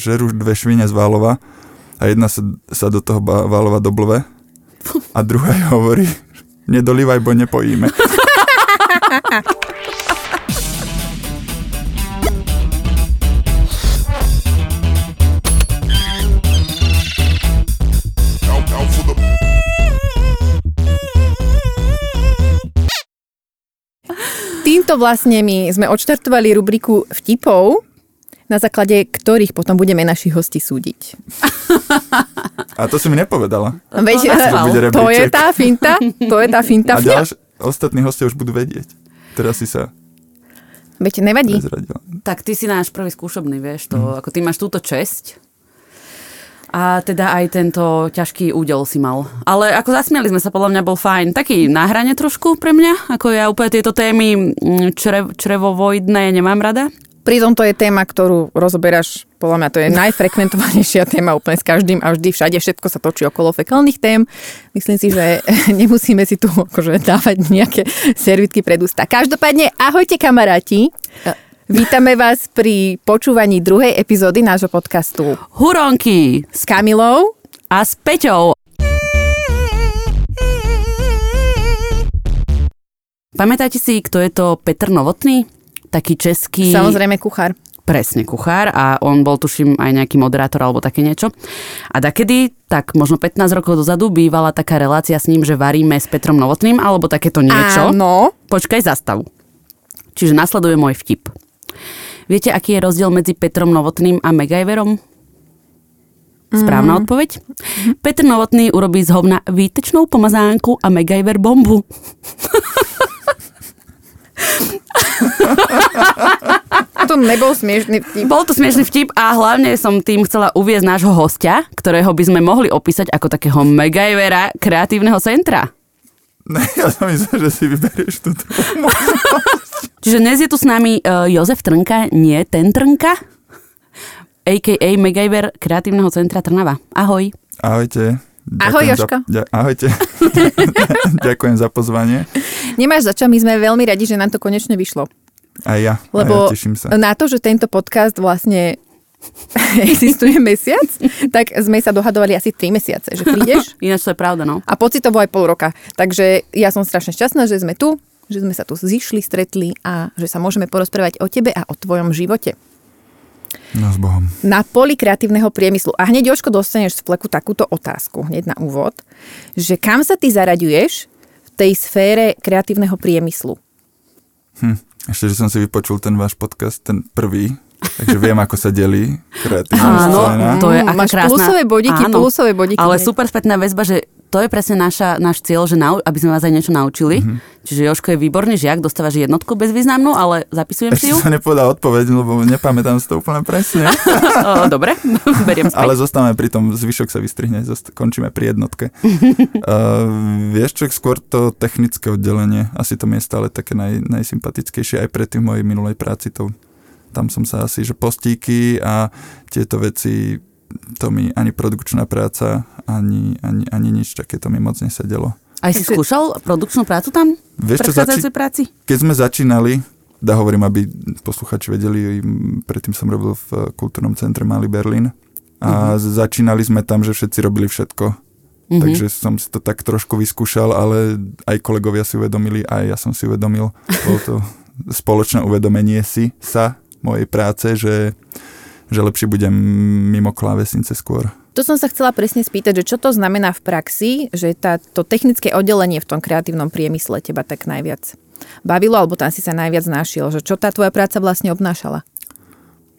žerú dve švine z Válova a jedna sa, sa do toho Válova doblve a druhá hovorí, nedolívaj, bo nepojíme. Týmto vlastne my sme odštartovali rubriku vtipov, na základe ktorých potom budeme našich hostí súdiť. A to si mi nepovedala. Veď, To bude to je tá finta, to je tá finta. A ďalš, ostatní hostia už budú vedieť. Teraz si sa Veď nevadí. prezradila. Tak ty si náš prvý skúšobný, vieš, to, Mhm. ako ty máš túto česť. A teda aj tento ťažký údel si mal. Ale ako zasmiali sme sa, podľa mňa bol fajn. Taký na hrane trošku pre mňa, ako ja úplne tieto témy mm, črev, črevovoidné nemám rada. Pritom to je téma, ktorú rozoberáš, podľa mňa to je najfrekventovanejšia téma úplne s každým a vždy všade všetko sa točí okolo fekálnych tém. Myslím si, že nemusíme si tu akože dávať nejaké servitky pred ústa. Každopádne, ahojte kamaráti. Vítame vás pri počúvaní druhej epizódy nášho podcastu Huronky s Kamilou. a s Peťou. Pamätáte si, kto je to Petr Novotný? Taký český... Samozrejme kuchár. presne kuchár a on bol tuším aj nejaký moderátor alebo také niečo. A dakedy, tak možno 15 rokov dozadu bývala taká relácia s ním, že varíme s Petrom Novotným alebo takéto niečo. Áno. Počkaj, zastav. Čiže nasleduje môj vtip. Viete, aký je rozdiel medzi Petrom Novotným a MacGyverom? Správna Mhm. odpoveď? Petr Novotný urobí z hovna výtečnú pomazánku a MacGyver bombu. To nebol smiešný vtip. Bol to smiešný vtip a hlavne som tým chcela uviezť nášho hostia, ktorého by sme mohli opísať ako takého MacGyvera kreatívneho centra. Ne, ja som myslel, že si vyberieš túto. Čiže dnes je tu s nami uh, Jozef Trnka, nie ten Trnka, a.k.a. MacGyver kreatívneho centra Trnava. Ahoj. Ahojte. Ahoj, Jožko. Za, ahojte. Ďakujem za pozvanie. Nemáš za čo, my sme veľmi radi, že nám to konečne vyšlo. Aj ja. Lebo aj ja teším sa. na to, že tento podcast vlastne existuje mesiac, tak sme sa dohadovali asi 3 mesiace, že prídeš Ináč to je pravda, no. a pocitovo aj pol roka. Takže ja som strašne šťastná, že sme tu, že sme sa tu zišli, stretli a že sa môžeme porozprávať o tebe a o tvojom živote. No s Bohom. Na poli kreatívneho priemyslu. A hneď, Jožko, dostaneš z fleku takúto otázku, hneď na úvod, že kam sa ty zaraďuješ v tej sfére kreatívneho priemyslu? Hm. Ešte, že som si vypočul ten váš podcast, ten prvý, takže viem, ako sa delí kreatívna Áno, scéna. to je Mm, aká máš krásna... plusové bodíky, plusové bodíky. Ale super spätná väzba, že to je presne naša, náš cieľ, že nau, aby sme vás aj niečo naučili. Mhm. Mm-hmm. Čiže Joško je výborný žiak, dostávaš jednotku bezvýznamnú, ale zapisujem si Ešte ju. som nepovedal odpoveď, lebo nepamätám si to úplne presne. o, dobre, beriem späť. Ale zostávame pri tom, zvyšok sa vystrihne, zost- končíme pri jednotke. uh, vieš čo, skôr to technické oddelenie, asi to mi je stále také naj, najsympatickejšie, aj predtým v mojej minulej práci, to, tam som sa asi, že postíky a tieto veci, to mi ani produkčná práca, ani, ani, ani nič takéto mi moc nesedelo. Aj si skúšal produkčnú prácu tam? Vieš čo, v predchádzajúcej práci? Keď sme začínali, da hovorím, aby posluchači vedeli, predtým som robil v kultúrnom centre Malý Berlín a mm-hmm. začínali sme tam, že všetci robili všetko. Mhm. Mm-hmm. Takže som si to tak trošku vyskúšal, ale aj kolegovia si uvedomili, aj ja som si uvedomil. Bolo to spoločné uvedomenie si sa mojej práce, že, že lepšie budem mimo klávesnice skôr. To som sa chcela presne spýtať, že čo to znamená v praxi, že tá, to technické oddelenie v tom kreatívnom priemysle teba tak najviac bavilo, alebo tam si sa najviac našiel, že čo tá tvoja práca vlastne obnášala?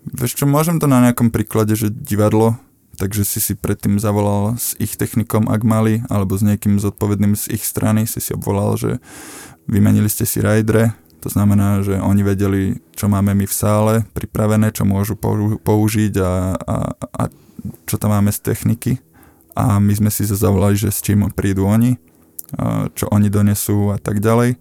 Vieš čo, môžem to na nejakom príklade, že divadlo, takže si si predtým zavolal s ich technikom, ak mali, alebo s niekým zodpovedným z ich strany, si si obvolal, že vymenili ste si rajdre, to znamená, že oni vedeli, čo máme my v sále pripravené, čo môžu pou- použiť a, a, a čo tam máme z techniky. A my sme si zavolali, že s čím prídu oni, čo oni donesú a tak ďalej.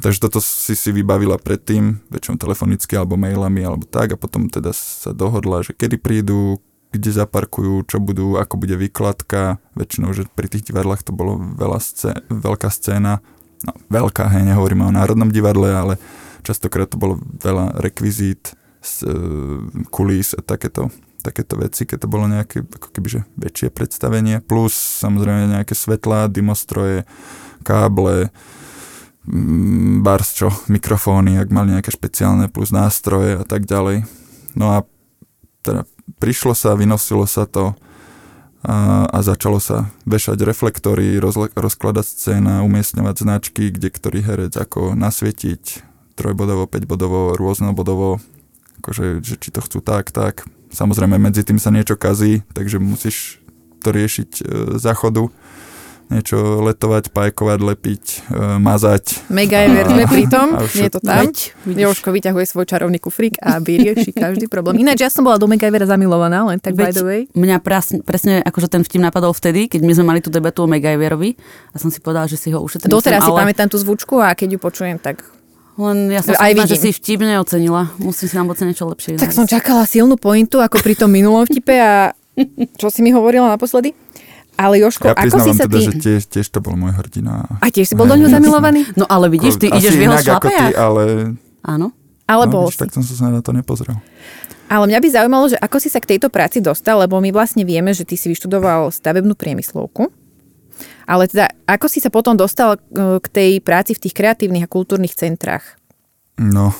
Takže toto si si vybavila predtým, väčšinou telefonicky alebo mailami alebo tak a potom teda sa dohodla, že kedy prídu, kde zaparkujú, čo budú, ako bude výkladka. Väčšinou, že pri tých divadlách to bolo veľa scé- veľká scéna, no veľká, hej, nehovoríme o Národnom divadle, ale častokrát to bolo veľa rekvizít, s, e, kulís a takéto takéto veci, keď to bolo nejaké ako kebyže väčšie predstavenie, plus samozrejme nejaké svetlá, dymostroje, káble, mm, bars čo, mikrofóny, ak mali nejaké špeciálne, plus nástroje a tak ďalej. No a teda prišlo sa, vynosilo sa to a, a začalo sa vešať reflektory, rozle, rozkladať scéna, umiestňovať značky, kde ktorý herec ako nasvietiť trojbodovo, 5 bodovo, rôznobodovo, akože, že či to chcú tak, tak. Samozrejme, medzi tým sa niečo kazí, takže musíš to riešiť e, záchodu niečo letovať, pajkovať, lepiť, e, mazať. Megajver sme pri tom, nie je to tam. Vidíš. Jožko vyťahuje svoj čarovný kufrík a vyrieši každý problém. Ináč ja som bola do Megajvera zamilovaná, len tak by Veď the way. Mňa presne, presne akože ten vtip napadol vtedy, keď my sme mali tú debatu o Megajverovi a som si povedala, že si ho ušetrím. Doteraz sem, si ale pamätám tú zvučku a keď ju počujem, tak... Len ja som Aj že si vtip neocenila. Musím si nám oceniť niečo lepšie. Tak nájsť. som čakala silnú pointu, ako pri tom minulom vtipe a čo si mi hovorila naposledy? Ale Jožko, Ja ako si sa teda, ty... že tiež, tiež to bol môj hrdina. A tiež si bol do ňu zamilovaný? No ale vidíš, ty Asi ideš v jeho ty, šlapajách. ale, Áno. Ale no, bol vidíš, si. tak som sa na to nepozrel. Ale mňa by zaujímalo, že ako si sa k tejto práci dostal, lebo my vlastne vieme, že ty si vyštudoval stavebnú priemyslovku. Ale teda, ako si sa potom dostal e, k tej práci v tých kreatívnych a kultúrnych centrách? No,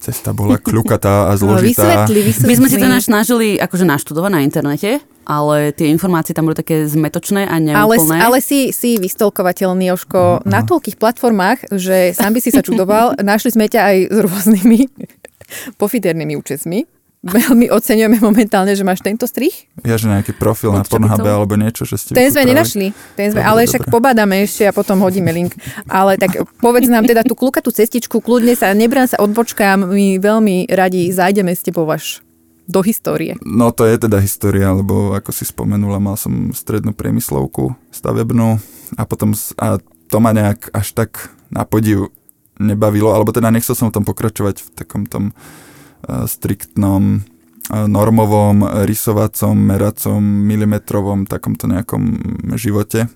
cesta bola kľukatá a No, zložitá. Vysvetli, vysvetli. My sme si to snažili akože naštudovať na internete, ale tie informácie tam boli také zmetočné a ale, neúplné. ale si, si vystolkovateľný, Jožko, na toľkých platformách, že sám by si sa čudoval. Našli sme ťa aj s rôznymi pofidernými účestmi. Veľmi oceňujeme momentálne, že máš tento strih. Ja, že nejaký profil na? Pornhube alebo niečo, že ste Ten sme nenašli, ten sme, ale však dobre. pobádame ešte a potom hodíme link. Ale tak povedz nám teda tú klukatú cestičku, kľudne sa, nebrán sa odbočkám, my veľmi radi zájdeme s tebou až do histórie. No to je teda história, lebo ako si spomenula, mal som strednú priemyslovku stavebnú a potom a to ma nejak až tak na podiv nebavilo, alebo teda nechcel som v tom pokračovať v takom tom striktnom uh, normovom, rysovacom, meracom, milimetrovom takomto nejakom živote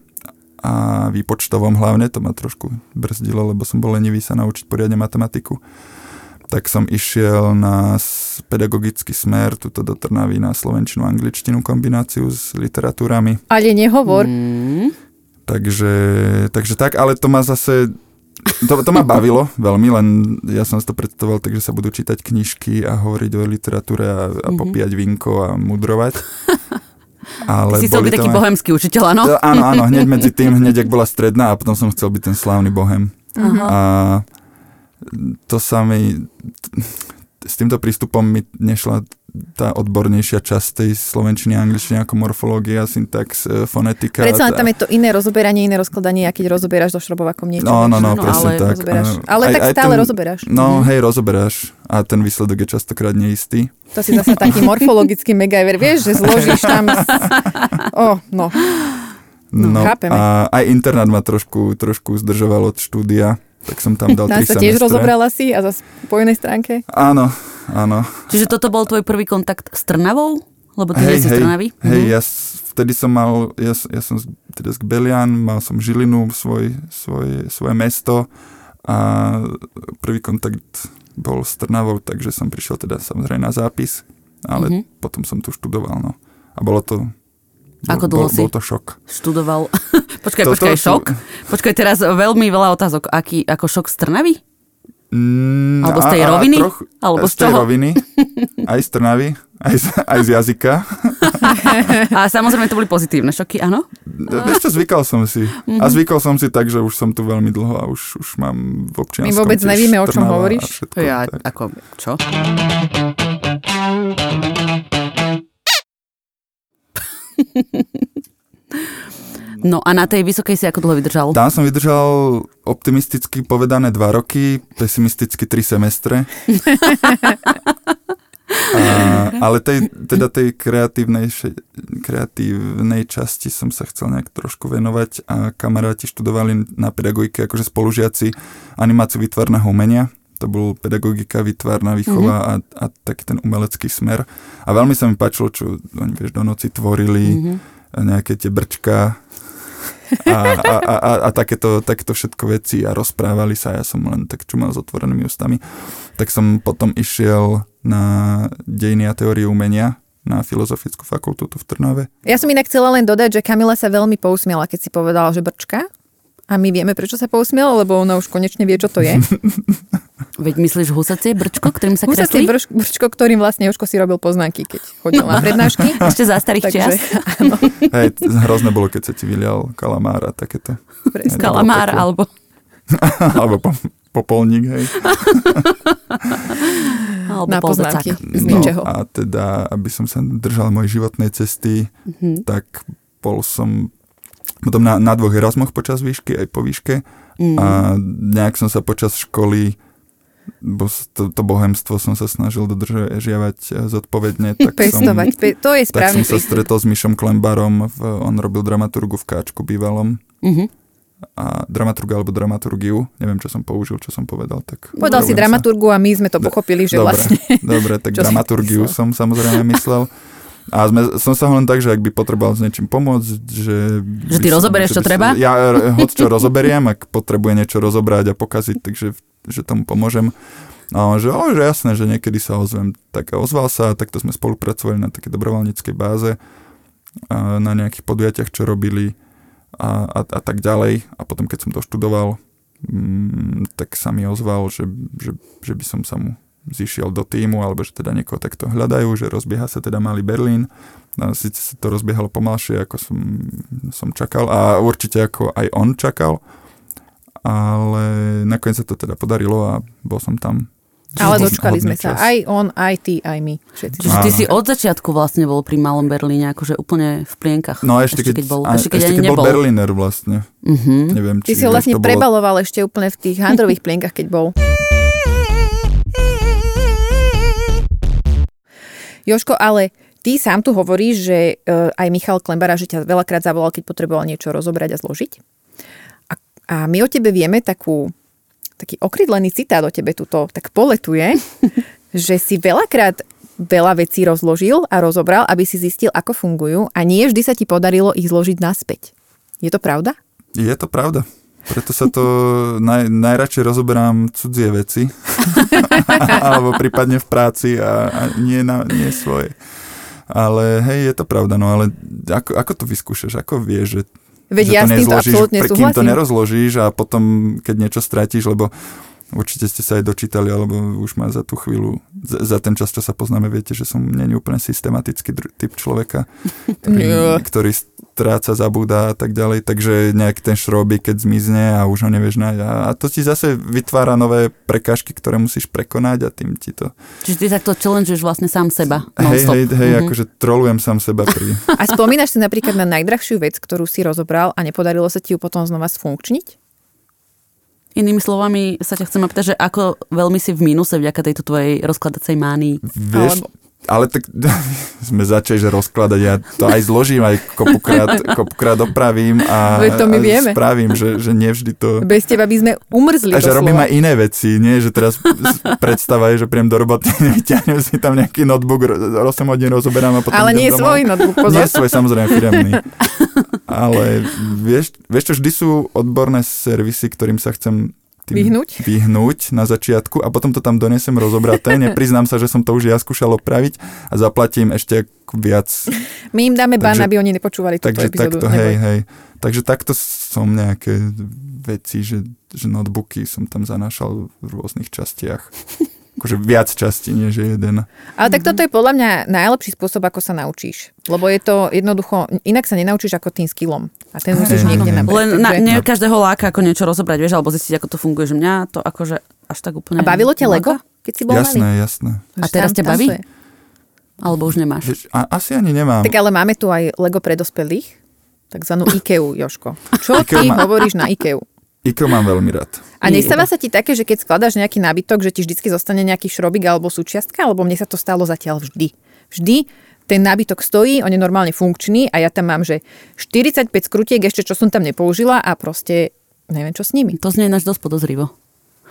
a výpočtovom hlavne, to ma trošku brzdilo, lebo som bol lenivý sa naučiť poriadne matematiku tak som išiel na pedagogický smer, tuto do Trnavy na slovenčinu a angličtinu kombináciu s literatúrami. Ale nehovor, Mm. Takže, takže tak, ale to ma zase, to, to ma bavilo veľmi, len ja som si to predstavoval, takže sa budú čítať knižky a hovoriť o literatúre a, a Mhm. popíjať vinko a mudrovať. Ale Ty si chcel byť taký aj- bohemský učiteľ, áno? Áno, áno, hneď medzi tým, hneď ak bola stredná a potom som chcel byť ten slávny bohem. Aha. A to sa mi, s týmto prístupom mi nešla tá odbornejšia časť tej slovenčiny a angličtiny ako morfológia, syntax, e, fonetika. predsa tá- tam je to iné rozoberanie, iné rozkladanie, a keď rozoberáš so šrobovakom niečo. No, no, no, No, presne ale tak. rozoberáš. Ale tak stále rozoberáš. No, Mhm. hej, rozoberáš. A ten výsledok je častokrát neistý. To si zase taký morfologický megajver, vieš, že zložíš tam... O, no. No, chápeme. a aj internát ma trošku, trošku zdržoval od štúdia, tak som tam dal Nás tri sa tiež semestre. rozobrala si a zase po inej stránke. Áno, áno. Čiže toto bol tvoj prvý kontakt s Trnavou? Lebo ty nie si z Trnavy? hej, Mhm. ja vtedy som mal, ja, ja som z- teda z Belian, mal som Žilinu, svoj, svoj, svoje mesto a prvý kontakt bol s Trnavou, takže som prišiel teda samozrejme na zápis, ale Mhm. potom som tu študoval, no. A bolo to... Ako bol, dlho si? bol to šok. Študoval. počkaj, Toto počkaj, sú- šok? Počkaj, teraz veľmi veľa otázok. Aký, ako šok z Trnavy? Mm, Alebo z tej roviny? Alebo z z tej čoho? roviny, aj z Trnavy, aj z, aj z jazyka. A samozrejme to boli pozitívne šoky, áno? Vieš čo, zvykal som si. Mhm. A zvykal som si tak, že už som tu veľmi dlho a už, už mám v občianskom My vôbec nevieme, o čom a hovoríš. Všetko, Ja, tak. ako, čo? No a na tej vysokej si ako dlho vydržal? Tam som vydržal optimisticky povedané dva roky, pesimisticky tri semestre. A, ale tej, teda tej kreatívnej, kreatívnej časti som sa chcel nejak trošku venovať a kamaráti študovali na pedagogike akože spolužiaci animáciu výtvarného umenia. To bol pedagogika, výtvarná výchova mm-hmm. a, a taký ten umelecký smer. A veľmi sa mi páčilo, čo oni vieš, do noci tvorili, Mhm. a nejaké tie brčka a, a, a, a, a takéto, takéto všetko veci a rozprávali sa, ja som len tak čumal s otvorenými ústami. Tak som potom išiel na dejiny a teórie umenia na Filozofickú fakultu tu v Trnave. Ja som inak chcela len dodať, že Kamila sa veľmi pousmiela, keď si povedala, že brčka. A my vieme, prečo sa pousmiela, lebo ona už konečne vie, čo to je. Veď myslíš husacie brčko, ktorým sa Husacie kreslí? brč, brčko, ktorým vlastne Jožko si robil poznámky, keď chodil na prednášky. Ešte za starých čias. áno, Hej, hrozné bolo, keď sa ti vylial kalamár a takéto. Kalamár, peklo. alebo... Alebo po, popolník, hej. alebo Na poznámky z ničeho. No, a teda, aby som sa držal mojej životnej cesty, Mhm. tak bol som potom na, na dvoch Erasmoch počas výšky, aj po výške. Mm. A nejak som sa počas školy bo to, to bohemstvo som sa snažil dodržiavať eh, zodpovedne, tak som, Pestovať. Pe- to je tak správny som sa stretol s Mišom Klembarom, v, on robil dramaturgu v Káčku bývalom Mhm. a dramaturg alebo dramaturgiu, neviem, čo som použil, čo som povedal, tak... Povedal si opravujem sa. dramaturgu a my sme to pochopili, že dobre, vlastne... Dobre, tak dramaturgiu som samozrejme myslel. A sme, som sa ho len tak, že ak by potreboval s niečím pomôcť, že... Že ty som- rozoberieš, že čo som- treba? Ja hoď čo rozoberiem, ak potrebuje niečo rozobrať a pokaziť, takže že tomu pomôžem. A on, že, o, že jasné, že niekedy sa ozvem. Tak ozval sa, takto sme spolupracovali na takej dobrovoľníckej báze, a na nejakých podujatiach, čo robili a, a, a tak ďalej. A potom, keď som doštudoval, mm, tak sa mi ozval, že, že, že by som sa mu zišiel do týmu, alebo že teda niekoho takto hľadajú, že rozbieha sa teda malý Berlín. A síce sa to rozbiehalo pomalšie, ako som, som čakal a určite ako aj on čakal, ale nakoniec sa to teda podarilo a bol som tam. Ale dočkali sme sa. čas. Aj on, aj ty, aj my. Všetci. Čiže ty si od začiatku vlastne bol pri Malom Berlíne, akože úplne v plienkach. No ešte, keď, keď bol, a, ešte keď ešte keď bol. Berliner vlastne. Mhm. Neviem, Ty či si ho vlastne to bolo... prebaloval ešte úplne v tých handrových plienkach, keď bol. Joško, ale ty sám tu hovoríš, že uh, aj Michal Klembara, že ťa veľakrát zavolal, keď potreboval niečo rozobrať a zložiť. A, a my o tebe vieme takú, taký okrydlený citát o tebe tuto tak poletuje, že si veľakrát veľa vecí rozložil a rozobral, aby si zistil, ako fungujú a nie vždy sa ti podarilo ich zložiť naspäť. Je to pravda? Je to pravda. Preto sa to naj, najradšej rozoberám cudzie veci. Alebo prípadne v práci a, a nie, na, nie svoje. Ale hej, je to pravda. No ale ako, ako to vyskúšaš? Ako vieš, že Veď že ja to s týmto absolútne kým to súhlasím. nerozložíš a potom, keď niečo stratíš, lebo určite ste sa aj dočítali, alebo už ma za tú chvíľu, za, za ten čas, čo sa poznáme, viete, že som není úplne systematický dr- typ človeka, ktorý, ktorý stráca, zabúda a tak ďalej, takže nejak ten šrobík, keď zmizne a už ho nevieš nájsť a, a to ti zase vytvára nové prekážky, ktoré musíš prekonať a tým ti to... Čiže ty takto challengeuješ vlastne sám seba. Hej, non-stop. hej, hej, Mhm. akože trolujem sám seba pri... A spomínaš si napríklad na najdrahšiu vec, ktorú si rozobral a nepodarilo sa ti ju potom znova sfunkčniť? Inými slovami sa ťa chcem opýtať, že ako veľmi si v mínuse vďaka tejto tvojej rozkladacej mánii. Vieš, Alebo- ale tak sme začali, že rozkladať, ja to aj zložím, aj kopukrát, kopukrát opravím a, Veď to my a vieme. spravím, že, že nevždy to... Bez teba by sme umrzli A že robím aj iné veci, nie? Že teraz predstava je, že príjem do roboty, vyťahnem si tam nejaký notebook, ro- 8 hodín rozoberám a potom Ale nie domov. svoj notebook, pozor. Nie svoj, samozrejme, firemný. Ale vieš, vieš čo, vždy sú odborné servisy, ktorým sa chcem tým Vyhnúť? vyhnúť na začiatku a potom to tam donesem rozobraté. Nepriznám sa, že som to už ja skúšal opraviť a zaplatím ešte viac. My im dáme ban, aby oni nepočúvali túto Takže epizódu. takto, hej, hej. Takže takto som nejaké veci, že, že notebooky som tam zanášal v rôznych častiach. Akože viac častí, nie že jeden. Ale tak toto je podľa mňa najlepší spôsob, ako sa naučíš. Lebo je to jednoducho, inak sa nenaučíš ako tým skillom. A ten musíš niekde nabrať. Len na, nie každého láka ako niečo rozobrať, vieš, alebo zistiť, ako to funguje, že mňa to akože až tak úplne... A bavilo ťa? Lego, keď si bol Jasné, malý? jasné. A teraz ťa baví? je. Alebo už nemáš? Vieš, a, asi ani nemám. Tak ale máme tu aj Lego pre dospelých, takzvanú IKEA, Joško. Čo ty hovoríš na IKEA? IKEA mám veľmi rád. A nestáva sa ti také, že keď skladáš nejaký nábytok, že ti vždycky zostane nejaký šrobik alebo súčiastka, alebo mne sa to stalo zatiaľ vždy. Vždy ten nábytok stojí, on je normálne funkčný a ja tam mám, že 45 skrutiek ešte, čo som tam nepoužila a proste neviem, čo s nimi. To znie náš dosť podozrivo.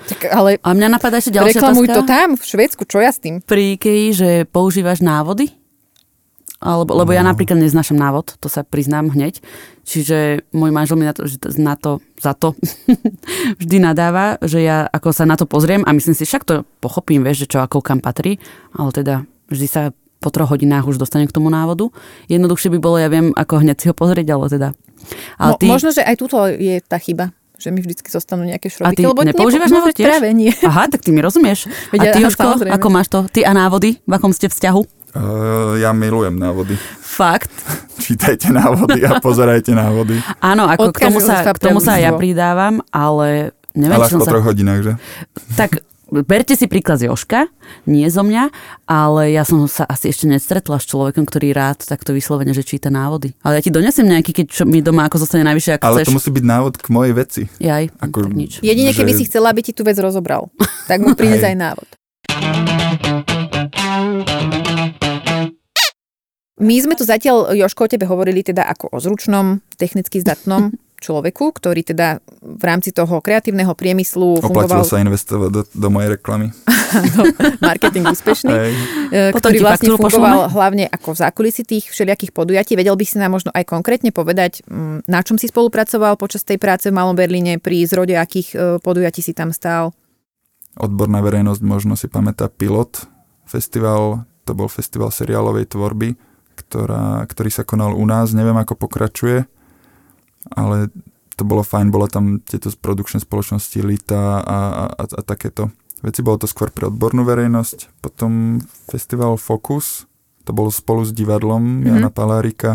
Tak, ale A mňa napadá ešte ďalšia reklamuj otázka. to tam, v Švedsku, čo ja s tým? Pri IKEA, že používaš návody? Alebo, lebo ja No. napríklad neznášam návod, to sa priznám hneď. Čiže môj manžel mi na to, na to za to vždy nadáva, že ja ako sa na to pozriem a myslím si, však to pochopím, vieš, že čo ako kam patrí, ale teda vždy sa po troch hodinách už dostane k tomu návodu. Jednoduchšie by bolo, ja viem, ako hneď si ho pozrieť, ale teda. Ale Mo, Možno, že aj tuto je tá chyba že mi vždycky zostanú nejaké A ty šrobiky. lebo nepoužívaš nepo- návod tiež? Práve nie. Aha, tak ty mi rozumieš. Veď a ty, ja- Jožko, ako máš to? Ty a návody? V akom ste vzťahu? Uh, ja milujem návody. Fakt. Čítajte návody a pozerajte návody. Áno, ako k tomu sa, k tomu sa ja pridávam, ale neviem, Ale až po sa... troch hodinách, že? Tak berte si príklad z Joška, nie zo mňa, ale ja som sa asi ešte nestretla s človekom, ktorý rád takto vyslovene, že číta návody. Ale ja ti donesem nejaký, keď čo mi doma ako zostane najvyššie, ak Ale chceš. to musí byť návod k mojej veci. Jaj, Ako- tak nič. Jedine, keby že- si chcela, aby ti tú vec rozobral. Tak mu prines aj návod. My sme tu zatiaľ, Joško, o tebe hovorili teda ako o zručnom, technicky zdatnom človeku, ktorý teda v rámci toho kreatívneho priemyslu Oplatilo fungoval sa investovať do, do mojej reklamy. marketing úspešný. Hej. e, ktorý vlastne fungoval pošleme? hlavne ako v zákulisí tých všelijakých podujatí. Vedel by si nám možno aj konkrétne povedať, mm, na čom si spolupracoval počas tej práce v Malom Berlíne, pri zrode akých e, podujatí si tam stál? Odborná verejnosť možno si pamätá Pilot festival, to bol festival seriálovej tvorby, ktorá, ktorý sa konal u nás, neviem ako pokračuje, ale to bolo fajn, bola tam tieto produkčné spoločnosti Lita a, a, a, takéto veci. Bolo to skôr pre odbornú verejnosť. Potom festival Focus, to bolo spolu s divadlom Mhm. mm-hmm. Jana Palárika,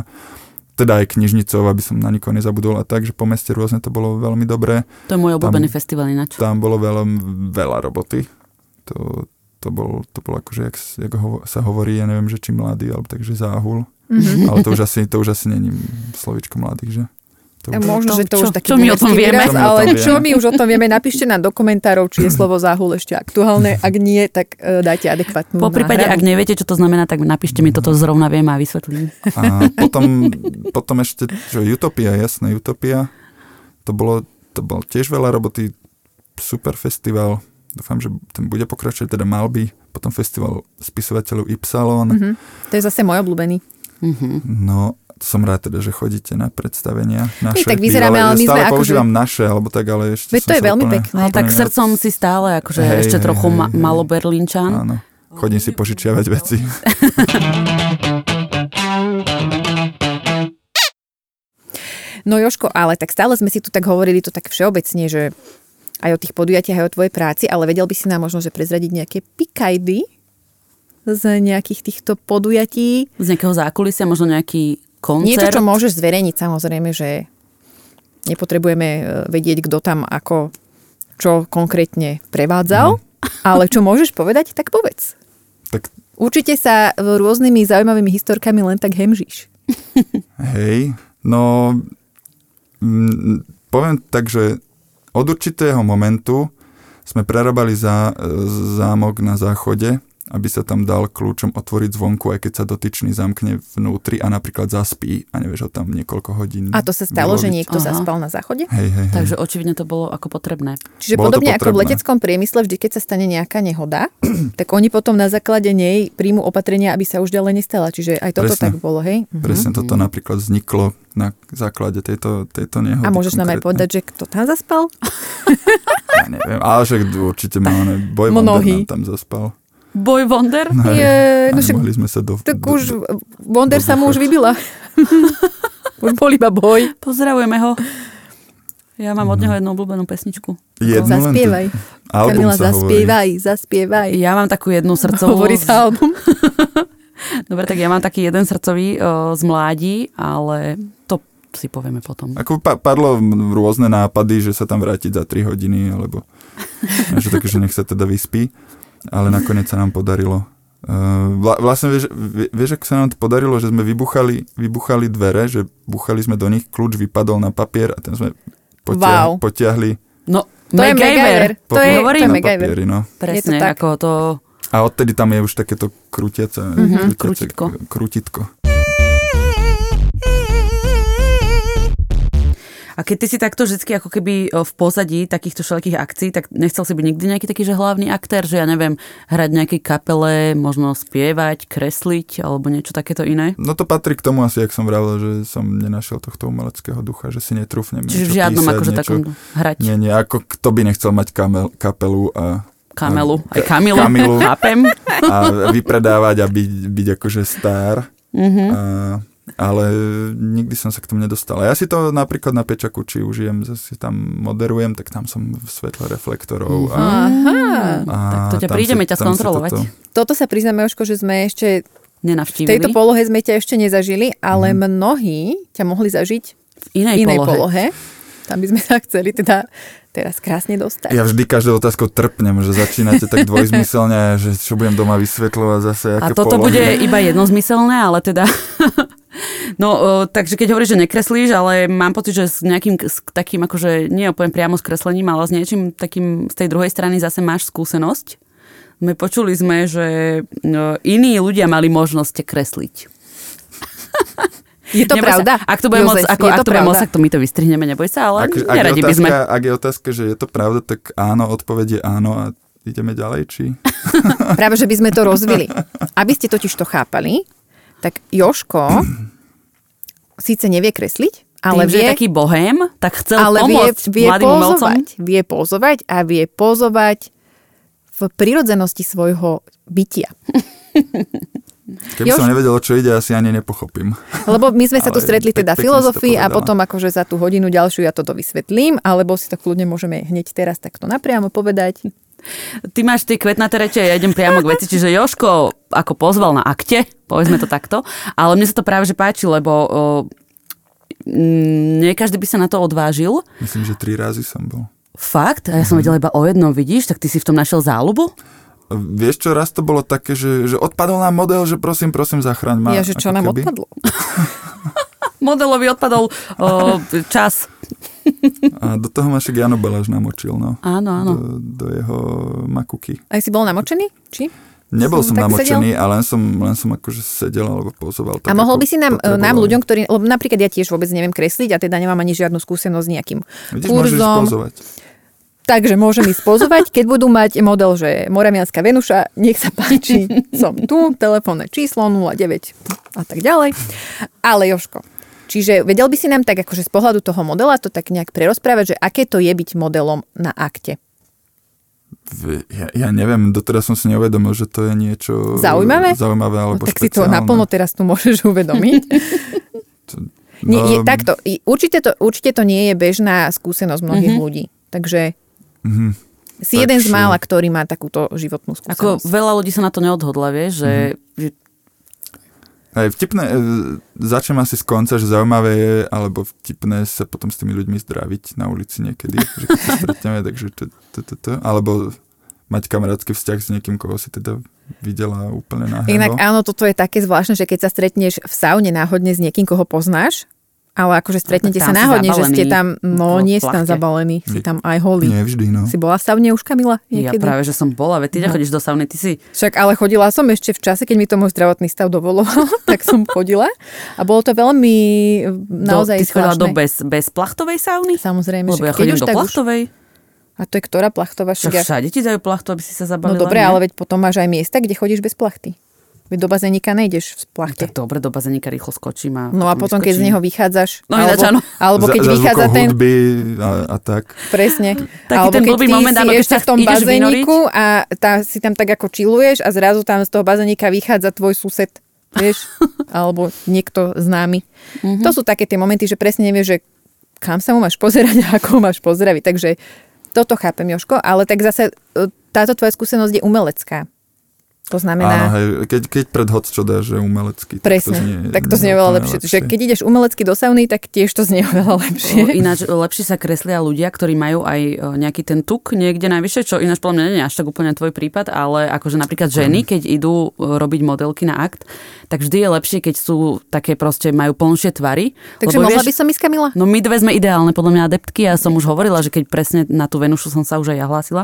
teda aj knižnicou, aby som na nikoho nezabudol a tak, že po meste rôzne to bolo veľmi dobré. To je môj obľúbený festival ináč. Tam bolo veľa, veľa roboty. To, to bol, to bol akože, jak, jak ho, sa hovorí, ja neviem, že či mladý, alebo takže záhul. Mhm. Ale to už asi, to už asi není slovičko mladých, že? To už, Možno, že to čo- už taký čo my o tom vieme? výraz, Čo tom ale vieme? čo my už o tom vieme, napíšte nám do komentárov, či je slovo záhul ešte aktuálne. Ak nie, tak uh, dajte adekvátnu Po prípade, ak náhradu. neviete, čo to znamená, tak napíšte mi toto zrovna viem a vysvetlím. a potom, potom ešte, že Utopia, jasné, Utopia. To bolo, to bol tiež veľa roboty, super festival. Dúfam, že ten bude pokračovať, teda mal by. Potom festival spisovateľov Ypsilon. Mhm. To je zase môj obľúbený. Mhm. No, som rád teda, že chodíte na predstavenia naše. tak vyzeráme, ale my sme stále akože- používam naše, alebo tak, ale ešte Veď to je veľmi úplne, pekné. Tak úplne srdcom si stále akože Hej, ešte hej, trochu hej, ma- hej. maloberlínčan. Áno. Chodím si požičiavať veci. No Joško, ale tak stále sme si tu tak hovorili to tak všeobecne, že aj o tých podujatiach, aj o tvojej práci, ale vedel by si nám možno, že prezradiť nejaké pikajdy z nejakých týchto podujatí. Z nejakého zákulisia, možno nejaký koncert. Niečo, čo môžeš zverejniť, samozrejme, že nepotrebujeme e, vedieť, kto tam ako čo konkrétne prevádzal, ale čo môžeš povedať, tak povedz. Tak Určite sa rôznymi zaujímavými historkami len tak hemžíš. hej, no mm, poviem tak, že od určitého momentu sme prerábali zá, zámok na záchode, aby sa tam dal kľúčom otvoriť zvonku, aj keď sa dotyčný zamkne vnútri a napríklad zaspí a nevieš ho tam niekoľko hodín A to sa stalo, že vyloviť. niekto Aha. zaspal na záchode? Hej, hej, hej. Takže očividne to bolo ako potrebné. Čiže Bolo podobne ako v potrebné. leteckom priemysle, vždy keď sa stane nejaká nehoda, tak oni potom na základe nej príjmu opatrenia, aby sa už ďalej nestala. Čiže aj toto Presne. tak bolo, hej? Mhm. Presne toto napríklad vzniklo na základe tejto, tejto nehody. A môžeš nám aj konkrétne. povedať, že kto tam zaspal? Ja neviem, ale však určite má boj Mnohí. Tam zaspal. Boy Wonder? No, Je, no však, sme sa do... tak do, už Wonder do sa mu už vybila. už bol iba boj. Pozdravujeme ho. Ja mám od neho jednu obľúbenú pesničku. Jednu Zaspievaj. Album Kamila, sa hovorí. zaspievaj, zaspievaj. Ja mám takú jednu srdcovú... Hovorí sa album. Dobre, tak ja mám taký jeden srdcový o, z mládí, ale to si povieme potom. Ako pa- padlo rôzne nápady, že sa tam vrátiť za 3 hodiny, alebo že také, že nech sa teda vyspí, ale nakoniec sa nám podarilo. Vla, vlastne vieš, vie- vieš, ako sa nám to podarilo, že sme vybuchali, vybuchali dvere, že buchali sme do nich, kľúč vypadol na papier a ten sme potia- Wow. potiahli No, To je MacGyver. To je, to je MacGyver. No. Presne, Je to tak. ako to... A odtedy tam je už takéto krútiace, Mhm, krútiace krútitko. krútitko. A keď ty si takto vždy ako keby o, v pozadí takýchto všelijakých akcií, tak nechcel si byť nikdy nejaký taký, že hlavný aktér, že ja neviem, hrať nejakej kapele, možno spievať, kresliť alebo niečo takéto iné? No to patrí k tomu asi, jak som vravel, že som nenašiel tohto umeleckého ducha, že si netrúfnem Čiže v žiadnom písať, akože niečo... takom hrať. Nie, nie, ako kto by nechcel mať kamel, kapelu a Kamelu. Aj Kamilu. Kamilu. Chápem. a vypredávať a byť, byť akože star. Mhm. A, ale nikdy som sa k tomu nedostal. A ja si to napríklad na pečaku, či užijem, si tam moderujem, tak tam som v svetle reflektorov. A, Aha. a Tak to ťa prídeme si- ťa skontrolovať. toto- Toto sa priznáme, Jožko, že sme ešte v Nenavštívili. tejto polohe sme ťa ešte nezažili, ale Mhm. mnohí ťa mohli zažiť v inej, v inej polohe. polohe. Tam by sme sa chceli teda teraz krásne dostať. Ja vždy každou otázkou trpnem, že začínate tak dvojzmyselne, že čo budem doma vysvetľovať zase, A aké toto polohy. bude iba jednomyselné, ale teda... No, o, takže keď hovoríš, že nekreslíš, ale mám pocit, že s nejakým s takým, akože nie úplne priamo s kreslením, ale s niečím takým z tej druhej strany zase máš skúsenosť. My počuli sme, že no, iní ľudia mali možnosť kresliť. Je to Neboj pravda? Sa, ak to bude môcť, Jozef, ako, je ak to bude tak my to vystrihneme, neboj sa, ale Ak, ak, je neradi by otázka, sme. ak je otázka, že je to pravda, tak áno, odpoveď je áno a ideme ďalej, či? Práve, že by sme to rozvili. Aby ste totiž to chápali, tak Joško síce nevie kresliť, ale Tým, že vie, je taký bohém, tak chcel ale vie, pomôcť vie mladým umelcom. pozovať. Vie pozovať a vie pozovať v prirodzenosti svojho bytia. Keby som nevedel, o čo ide, asi ani nepochopím. Lebo my sme sa tu stretli pek- teda to filozofii a potom akože za tú hodinu ďalšiu ja toto vysvetlím, alebo si to kľudne môžeme hneď teraz takto napriamo povedať. Ty máš tie kvetnaté reči a ja idem priamo k veci, čiže Joško ako pozval na akte, povedzme to takto, ale mne sa to práve že páči, lebo mm, nie každý by sa na to odvážil. Myslím, že tri razy som bol. Fakt? A ja som vedela iba o jednom, vidíš? Tak ty si v tom našiel záľubu? Vieš čo, raz to bolo také, že, že odpadol nám model, že prosím, prosím, zachraň ma. ja, že čo nám keby. odpadlo? Modelovi odpadol o, čas. A do toho ma však Jano Balaš namočil, no. Áno, áno. Do, do jeho makuky. Aj si bol namočený? Či? Nebol som tak namočený, ale len som, len som akože sedel alebo pozoval. A mohol by si nám, nám ľuďom, ktorí, lebo napríklad ja tiež vôbec neviem kresliť a teda nemám ani žiadnu skúsenosť s nejakým Vidíš, môžeš kurzom. pozovať. Takže môžem ísť pozovať, keď budú mať model, že Moravianská Venuša, nech sa páči, som tu, telefónne číslo 09 a tak ďalej. Ale Joško, čiže vedel by si nám tak akože z pohľadu toho modela to tak nejak prerozprávať, že aké to je byť modelom na akte. Ja, ja neviem, doteraz som si neuvedomil, že to je niečo Zaujímavé? zaujímavé No, alebo tak si to špeciálne. naplno teraz tu môžeš uvedomiť. Nie, je, takto, i- určite to, určite to nie je bežná skúsenosť mnohých Mhm. ľudí. Takže Mhm. si jeden z Takže- mála, ktorý má takúto životnú Ako skúsenosť. veľa ľudí sa na to neodhodla, vieš, že, že Aj vtipné, e, začnem asi z konca, že zaujímavé je, alebo vtipné sa potom s tými ľuďmi zdraviť na ulici niekedy, že keď sa stretneme, takže to, to, to, to, alebo mať kamarátsky vzťah s niekým, koho si teda videla úplne nahého. Inak áno, toto je také zvláštne, že keď sa stretneš v saune náhodne s niekým, koho poznáš, ale akože stretnete tam sa náhodne, že ste zabalený tam, no v nie si tam zabalený, si tam aj holý. Nie vždy, no. Si bola v saune už, Kamila? ja Niekedy? práve, že som bola, veď ty nechodíš do sauny, ty si Však ale chodila som ešte v čase, keď mi to môj zdravotný stav dovoloval, tak som chodila a bolo to veľmi naozaj do, ty si chodila do bez, bez plachtovej sauny? Samozrejme, Lebo ja chodím už do už, plachtovej. a to je ktorá plachtová? Však ja, všade ti dajú plachtu, aby si sa no zabalila. dobre, nie? ale veď potom máš aj miesta, kde chodíš bez plachty. Veď do bazénika nejdeš v plachte. Tak dobre, do bazénika rýchlo skočím a No a potom, keď z neho vychádzaš, No ináč alebo, áno. alebo keď za, za vychádza zvukov ten, hudby a, a tak. presne, Taký alebo ten keď ty moment, si ešte v tom bazéniku a tá, si tam tak ako čiluješ a zrazu tam z toho bazénika vychádza tvoj sused, vieš, alebo niekto známy. Mhm. To sú také tie momenty, že presne nevieš, že kam sa mu máš pozerať a ako ho máš pozdraviť. Takže toto chápem, Joško, ale tak zase e, táto tvoja skúsenosť je umelecká. To Áno, znamená... hej, keď, keď pred hoc čo dáš, že umelecký, Presne, tak to znie, tak to znie oveľa lepšie. Že keď ideš umelecky do sauny, tak tiež to znie oveľa lepšie. O, Ináč lepšie sa kreslia ľudia, ktorí majú aj o, nejaký ten tuk niekde najvyššie, čo ináč podľa mňa nie je až tak úplne tvoj prípad, ale akože napríklad ženy, keď idú o, robiť modelky na akt, tak vždy je lepšie, keď sú také proste, majú plnšie tvary. Takže mohla vieš, by som ísť, Kamila? No my dve sme ideálne, podľa mňa adeptky. Ja som už hovorila, že keď presne na tú Venušu som sa už aj ja hlásila.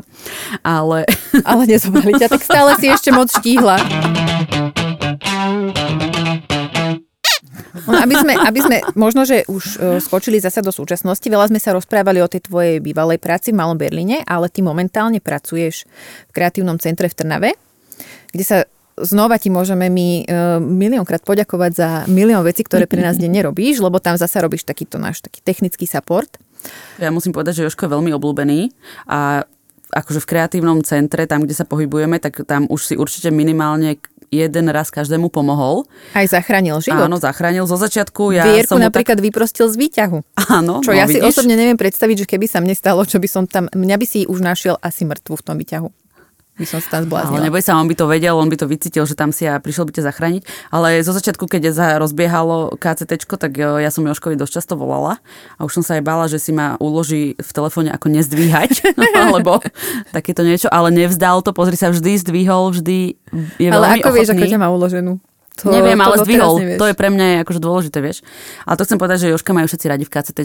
Ale Ale nezobrali ťa, tak stále si ešte moc štíhla. No, aby, sme, aby sme možno, že už uh, skočili zasa do súčasnosti, veľa sme sa rozprávali o tej tvojej bývalej práci v Malom Berlíne, ale ty momentálne pracuješ v kreatívnom centre v Trnave, kde sa znova ti môžeme my uh, miliónkrát poďakovať za milión vecí, ktoré pre nás denne robíš, lebo tam zasa robíš takýto náš taký technický support. ja musím povedať, že Joško je veľmi obľúbený a akože v kreatívnom centre, tam, kde sa pohybujeme, tak tam už si určite minimálne jeden raz každému pomohol. Aj zachránil život. Áno, zachránil zo začiatku. Ja Vierku som napríklad vyprostil z výťahu. Áno, Čo no, ja si vidíš? osobne neviem predstaviť, že keby sa mne stalo, čo by som tam, mňa by si už našiel asi mŕtvu v tom výťahu. By som sa tam Ale zbláznila. neboj sa, on by to vedel, on by to vycítil, že tam si a prišiel by ťa zachrániť. Ale zo začiatku, keď sa rozbiehalo KCT, tak e, ja som Joškovi dosť často volala a už som sa aj bála, že si ma uloží v telefóne ako nezdvíhať, alebo takéto niečo, ale nevzdal to, pozri sa, vždy zdvihol, vždy je Ale veľmi ako vieš, ako ochotný. ťa má uloženú? To, Neviem, to ale zdvihol. To je pre mňa akože dôležité, vieš. Ale to chcem povedať, že Joška majú všetci radi v KCT.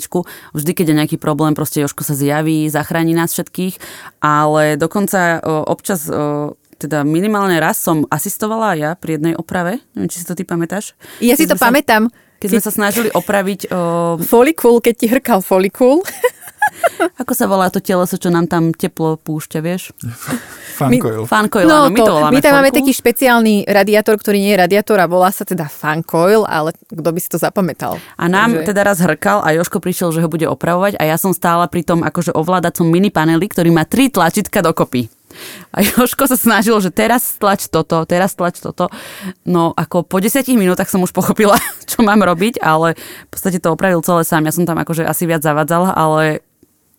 Vždy, keď je nejaký problém, proste Joško sa zjaví, zachráni nás všetkých. Ale dokonca o, občas, o, teda minimálne raz som asistovala ja pri jednej oprave. Neviem, či si to ty pamätáš. Ja si Keď to pamätám. Keď sme sa snažili opraviť, o, Folikul, keď ti hrkal folikul. ako sa volá to teleso, čo nám tam teplo púšťa, vieš? Funcoil. Fancoil, No, áno, my to voláme my tam máme taký špeciálny radiátor, ktorý nie je radiátor a volá sa teda fancoil, ale kto by si to zapamätal? A nám Takže- teda raz hrkal a Joško prišiel, že ho bude opravovať a ja som stála pri tom akože ovládacom mini paneli, ktorý má tri tlačítka dokopy. A Joško sa snažil, že teraz tlač toto, teraz tlač toto. No ako po desiatich minútach som už pochopila, čo mám robiť, ale v podstate to opravil celé sám. Ja som tam akože asi viac zavadzala, ale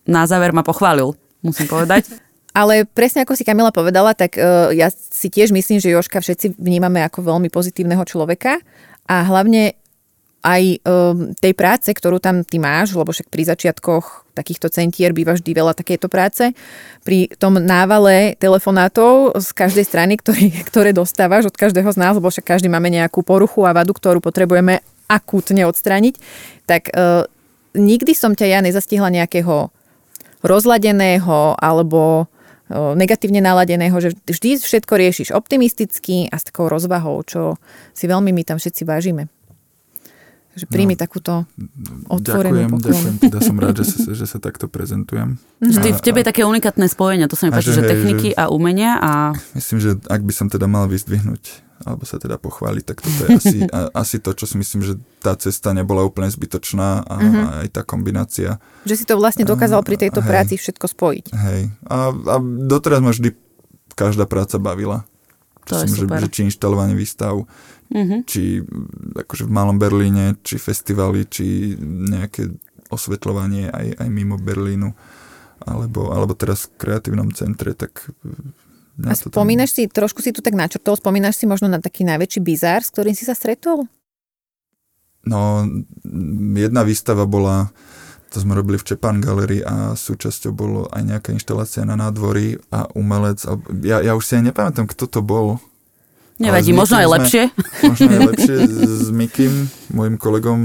na záver ma pochválil, musím povedať. Ale presne ako si Kamila povedala, tak uh, ja si tiež myslím, že Joška všetci vnímame ako veľmi pozitívneho človeka a hlavne aj um, tej práce, ktorú tam ty máš, lebo však pri začiatkoch takýchto centier býva vždy veľa takéto práce, pri tom návale telefonátov z každej strany, ktorý, ktoré dostávaš od každého z nás, lebo však každý máme nejakú poruchu a vadu, ktorú potrebujeme akútne odstrániť, tak uh, nikdy som ťa ja nezastihla nejakého rozladeného alebo negatívne naladeného, že vždy všetko riešiš optimisticky a s takou rozvahou, čo si veľmi my tam všetci vážime. Takže príjmi no. takúto otvorenú Ďakujem, poklonu. ďakujem. Teda som rád, že sa, že sa takto prezentujem. Vždy A- v tebe je také unikátne spojenie, to sa mi páči, že že techniky že- a umenia a Myslím, že ak by som teda mal vyzdvihnúť alebo sa teda pochváliť, tak toto je asi, a, asi to, čo si myslím, že tá cesta nebola úplne zbytočná a, Mhm. a aj tá kombinácia. Že si to vlastne dokázal pri tejto Hej. práci všetko spojiť. Hej. A, a doteraz ma vždy každá práca bavila. To je som, super. Že, že či inštalovanie výstav, mhm. či akože v Malom Berlíne, či festivaly, či nejaké osvetľovanie aj, aj mimo Berlínu, alebo, alebo teraz v kreatívnom centre, tak mňa A to tam- spomínaš si, trošku si tu tak načrtol, spomínaš si možno na taký najväčší bizár, s ktorým si sa stretol? No, jedna výstava bola, to sme robili v Čepan Gallery a súčasťou bolo aj nejaká inštalácia na nádvorí a umelec. alebo- Ja, ja už si aj nepamätám, kto to bol. nevadí, možno aj Mikim sme- lepšie. Možno aj lepšie s Mikim, môjim kolegom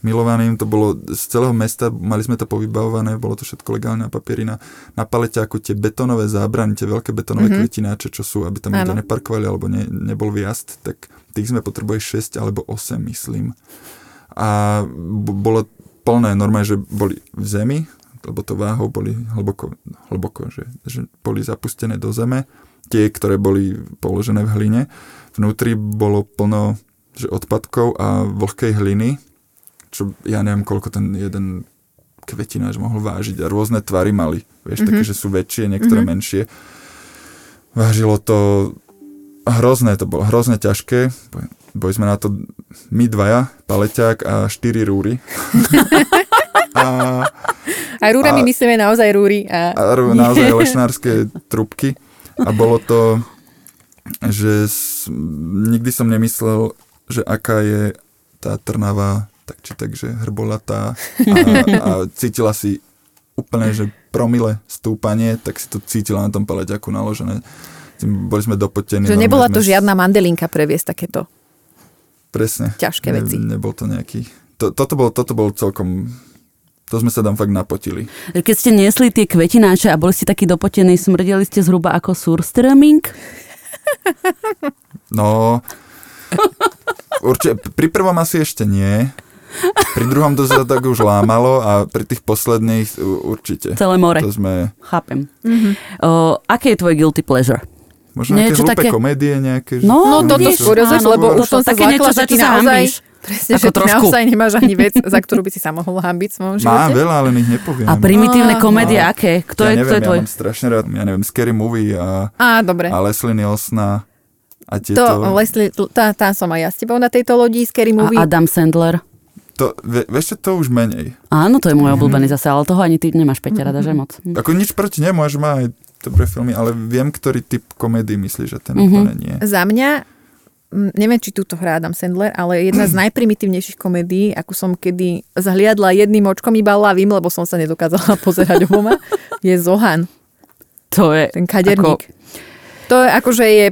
milovaným. To bolo z celého mesta, mali sme to povybavované, bolo to všetko legálne na papieri na, na palete, ako tie betonové zábrany, tie veľké betonové Mhm. mm-hmm. kvetináče, čo sú, aby tam Áno. neparkovali alebo ne, nebol viazd, tak tých sme potrebovali 6 alebo 8, myslím. A bolo plné, normálne, že boli v zemi, lebo to váhou boli hlboko, hlboko že, že boli zapustené do zeme, tie, ktoré boli položené v hline. Vnútri bolo plno že odpadkov a vlhkej hliny, čo ja neviem, koľko ten jeden kvetináč mohol vážiť a rôzne tvary mali. Vieš, mm-hmm. také, že sú väčšie, niektoré mm-hmm. menšie. Vážilo to hrozné, to bolo hrozne ťažké. Boli sme na to my dvaja, paleťák a štyri rúry. a, A rúrami A- myslíme naozaj rúry. A... a rú- naozaj lešnárske trubky. A bolo to, že s, nikdy som nemyslel, že aká je tá Trnava tak či tak, že hrbolatá a, a cítila si úplne, že promile stúpanie, tak si to cítila na tom paleťaku naložené. Tým boli sme dopotení. Že nebola sme to s- žiadna mandelinka previesť takéto. Presne. ťažké veci. Ne, nebol to nejaký... To, toto, bol, toto bol celkom... To sme sa tam fakt napotili. Keď ste niesli tie kvetináče a boli ste takí dopotení, smrdeli ste zhruba ako surströmming? No, určite, pri prvom asi ešte nie. Pri druhom to sa tak už lámalo a pri tých posledných určite. Celé more. To sme, Chápem. O, aké je tvoj guilty pleasure? možno nejaké Niečo hlúpe také- komédie nejaké. že- No, No toto rozveš, áno, lebo už som sa také niečo, že za ty čo sa. Presne, Ako že trošku. naozaj nemáš ani vec, za ktorú by si sa mohol hambiť v svojom Mám živote. veľa, ale ich nepoviem. A primitívne komédie no. aké? Kto ja je, neviem, kto je tvoj? Ja mám strašne rád, ja neviem, Scary Movie a, Á, dobre. a Leslie Nielsona a To, tieto... Leslie, tá, tá som aj ja s tebou na tejto lodi, Scary Movie. A Adam Sandler. To, vie, vieš čo, to už menej. Áno, to je Mhm. môj obľúbený zase, ale toho ani ty nemáš Peťa rada, že moc? Hm. Ako nič proti nemu, až má aj dobré filmy, ale viem, ktorý typ komédii myslí, že ten Mhm. úplne nie. Za mňa, neviem, či túto hrá Adam Sandler, ale jedna z najprimitívnejších komédií, ako som kedy zhliadla jedným očkom iba lavím, lebo som sa nedokázala pozerať oboma, je Zohan, To je... ten kaderník. To je akože je,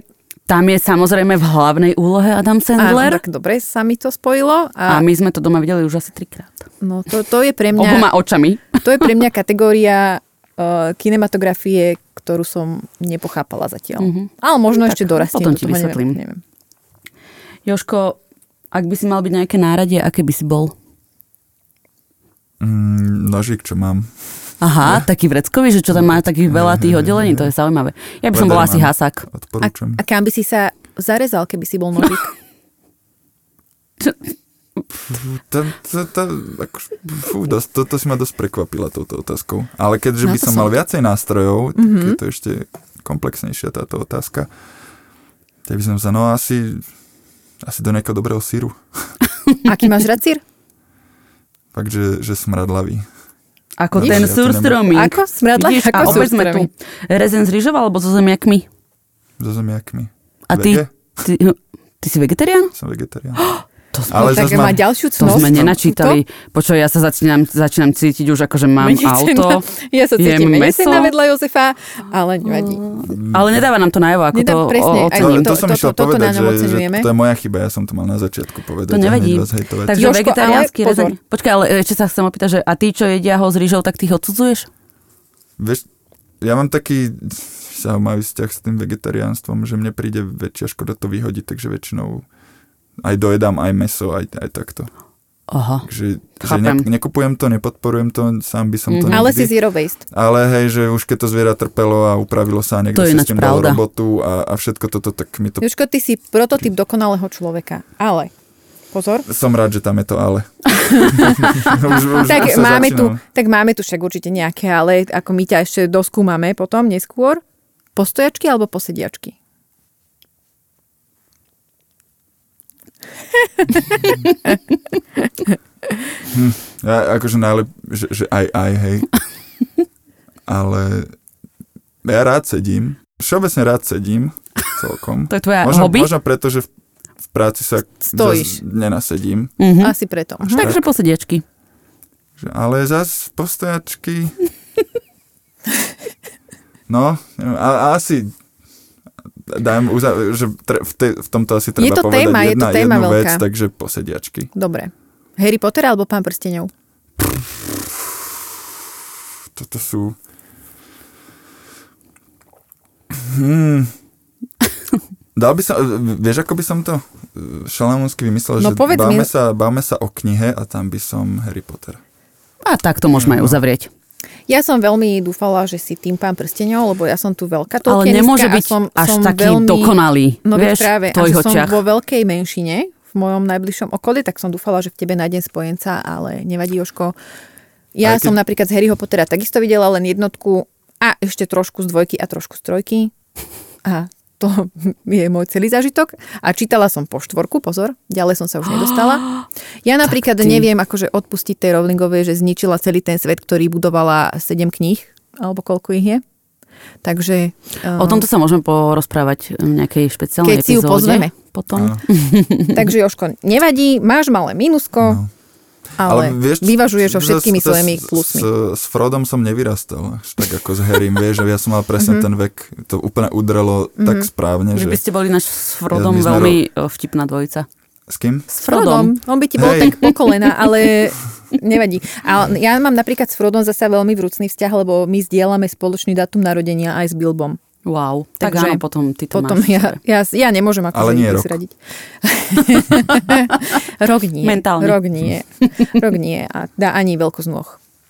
Tam je samozrejme v hlavnej úlohe Adam áno, Sandler. tak dobre sa mi to spojilo. A A, my sme to doma videli už asi trikrát. no, to, to, je pre mňa, Oboma očami. to je pre mňa kategória uh, kinematografie, ktorú som nepochápala zatiaľ. Mhm. Ale možno Tak ešte dorastiem. potom do ti toho, vysvetlím. Neviem, neviem. Joško, ak by si mal byť nejaké náradie, aké by si bol? Mm, nožík, čo mám. Aha, taký vreckový, že čo tam má takých veľa tých oddelení, to je zaujímavé. Ja by som bola asi hasák. A, Odporúčam. a kam by si sa zarezal, keby si bol nožík? To, to, to, ako, fú, dosť, to, to si ma dosť prekvapila touto otázkou. Ale keďže No by som som- mal viacej nástrojov, tak Mhm. je to ešte komplexnejšia táto otázka. Tak by som sa, no asi, asi do nejakého dobrého síru. Aký máš rád sír? Fakt, že, že smradlavý. Ako Nič. ten Ja to surstroming. Ako? Smradla? Vidíš, Ako a opäť sme tu. Rezen z rýžov alebo so zemiakmi? So zemiakmi. A ty, ty, ty si vegetarián? Som vegetarián. To sme, Ale tak má ďalšiu to cnosť. sme nenačítali. Počuj, ja sa začínam, začínam cítiť už ako, že mám Menej auto. cena- Ja sa cítim menej cena vedľa Jozefa, ale nevadí. Ale nedáva nám to najavo, ako Nedá- to presne, o, aj To, to- to, som to- na povedať, ňom že, že to je moja chyba, ja som to mal na začiatku povedať. To nevadí. Takže Jožko, vegetariánsky rezeň. Počkaj, ale ešte sa chcem opýtať, že a tí, čo jedia ho s rýžou, tak ty ho odsudzuješ? Vieš, ja mám taký zaujímavý vzťah s tým vegetariánstvom, že mne príde väčšia škoda to vyhodiť, takže väčšinou aj dojedám aj meso, aj, aj takto. Aha. Takže že ne, nekupujem to, nepodporujem to, sám by som to Mhm. Ale nikdy. si zero waste. Ale hej, že už keď to zviera trpelo a upravilo sa a niekto si s tým dal robotu a, a všetko toto, tak mi to... Jožko, ty si prototyp dokonalého človeka. Ale, pozor, Som rád, že tam je to ale. už, už, tak máme, tu, tak máme tu však určite nejaké, ale ako my ťa ešte doskúmame potom, neskôr. Postojačky alebo posediačky? Ja, akože najlep, že, že aj, aj, hej. Ale ja rád sedím. Všeobecne rád sedím celkom. To je tvoja Možno, hobby? možno preto, že v, v práci sa Stojíš. nenasedím. Mhm. Asi preto. Až Takže posediačky. Že, ale zas postojačky... No, neviem, a, a asi dám, uza- že tre, v, te, v tomto asi treba Je to povedať téma, je to jedna, téma jednu vec, veľká. takže posediačky. Dobre. Harry Potter alebo Pán prstenov? Toto sú... Hmm. Dal by som, vieš, ako by som to šalamúnsky vymyslel, No že povedz mi. báme, sa, báme sa o knihe a tam by som Harry Potter. A tak to môžeme aj uzavrieť. Ja som veľmi dúfala, že si tým Pán prstenov, lebo ja som tu veľká Ale nemôže byť som, až som taký veľmi, dokonalý. No vieš, práve, a som očiach. vo veľkej menšine v mojom najbližšom okolí, tak som dúfala, že v tebe nájdem spojenca, ale nevadí, Jožko. Ja Aj som napríklad z Harryho Pottera takisto videla len jednotku a ešte trošku z dvojky a trošku z trojky. A to je môj celý zážitok. A čítala som po štvorku, pozor, ďalej som sa už nedostala. Ja napríklad ty. neviem akože odpustiť tej Rowlingovej, že zničila celý ten svet, ktorý budovala sedem kníh, alebo koľko ich je. Takže... O tomto sa môžeme porozprávať v nejakej špeciálnej Keď si ju epizóde. pozveme. Potom. Takže Joško, nevadí, máš malé mínusko, No. Ale, vieš, vyvažuješ zas- všetkými svojimi s- plusmi. S, s Frodom som nevyrastal, až tak ako s Harrym, vieš, že ja som mal Mhm. presne ten vek, to úplne udrelo tak správne, Vy že... by ste boli náš s Frodom sme veľmi o, vtipná dvojica. S kým? S Frodom. On by ti bol Hej. tak po kolena, ale nevadí. A ja mám napríklad s Frodom zase veľmi vrúcný vzťah, lebo my zdieľame spoločný dátum narodenia aj s Bilbom. Wow. Tak Takže áno, potom ty to Potom máš. ja, ja, ja nemôžem ako Ale nie rok. radiť. rok nie. Mentálne. Rok nie. Rok nie. A dá ani veľkosť nôh.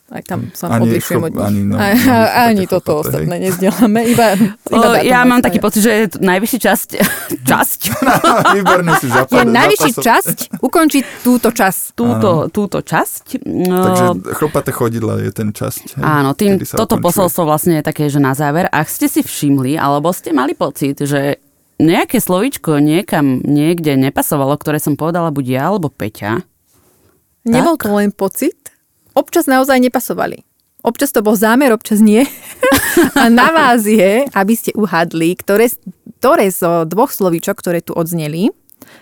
Aj tam sa Ani odlišujem od nich. ani no- A- no, ani toto chlopaté, ostatné nezdielame. Iba, iba O, ja mám taký pocit, že je to najvyšší časť, časť Výborne si Je zapadol. najvyšší časť ukončiť túto čas. túto, túto časť. No, Takže chlopaté chodidla je ten časť. hej, Áno, tým, toto ukončuje. posolstvo vlastne je také, že na záver, ak ste si všimli, alebo ste mali pocit, že nejaké slovíčko niekam niekde nepasovalo, ktoré som povedala buď ja alebo Peťa, Nebol to len pocit. Občas naozaj nepasovali. Občas to bol zámer, občas nie. A na vás je, aby ste uhadli, ktoré, ktoré zo dvoch slovíčok, ktoré tu odzneli,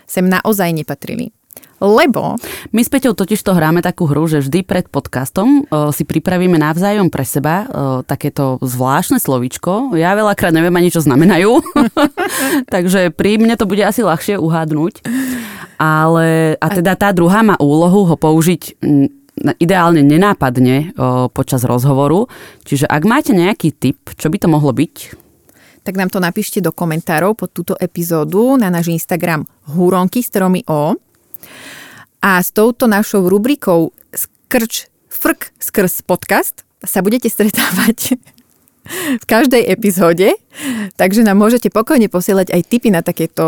sem naozaj nepatrili. Lebo My s Peťou totiž to hráme takú hru, že vždy pred podcastom o, si pripravíme navzájom pre seba o, takéto zvláštne slovíčko. Ja veľakrát neviem ani, čo znamenajú. Takže pri mne to bude asi ľahšie uhádnuť. Ale, a teda tá druhá má úlohu ho použiť ideálne nenápadne o, počas rozhovoru. Čiže ak máte nejaký tip, čo by to mohlo byť, tak nám to napíšte do komentárov pod túto epizódu na náš Instagram Húronky s tromi O. A s touto našou rubrikou Skrč, Frk skrz podcast sa budete stretávať v každej epizóde, takže nám môžete pokojne posielať aj tipy na takéto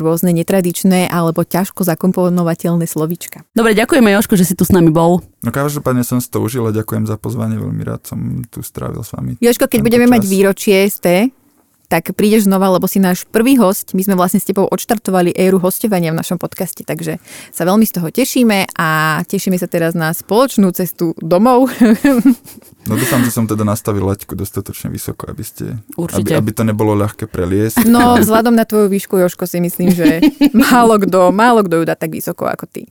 rôzne netradičné alebo ťažko zakomponovateľné slovíčka. Dobre, ďakujeme Joško, že si tu s nami bol. No každopádne som si to užil a ďakujem za pozvanie, veľmi rád som tu strávil s vami. Jožko, keď budeme mať čas. výročie ST, tak prídeš znova, lebo si náš prvý host. My sme vlastne s tebou odštartovali éru hostovania v našom podcaste, takže sa veľmi z toho tešíme a tešíme sa teraz na spoločnú cestu domov. No dúfam, že som teda nastavil laťku dostatočne vysoko, aby ste... Určite. Aby, aby to nebolo ľahké preliesť. No, vzhľadom na tvoju výšku, Joško, si myslím, že málo kto, málo kto ju dá tak vysoko ako ty.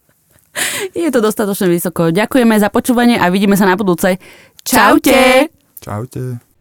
Je to dostatočne vysoko. Ďakujeme za počúvanie a vidíme sa na budúce. Čaute! Čaute.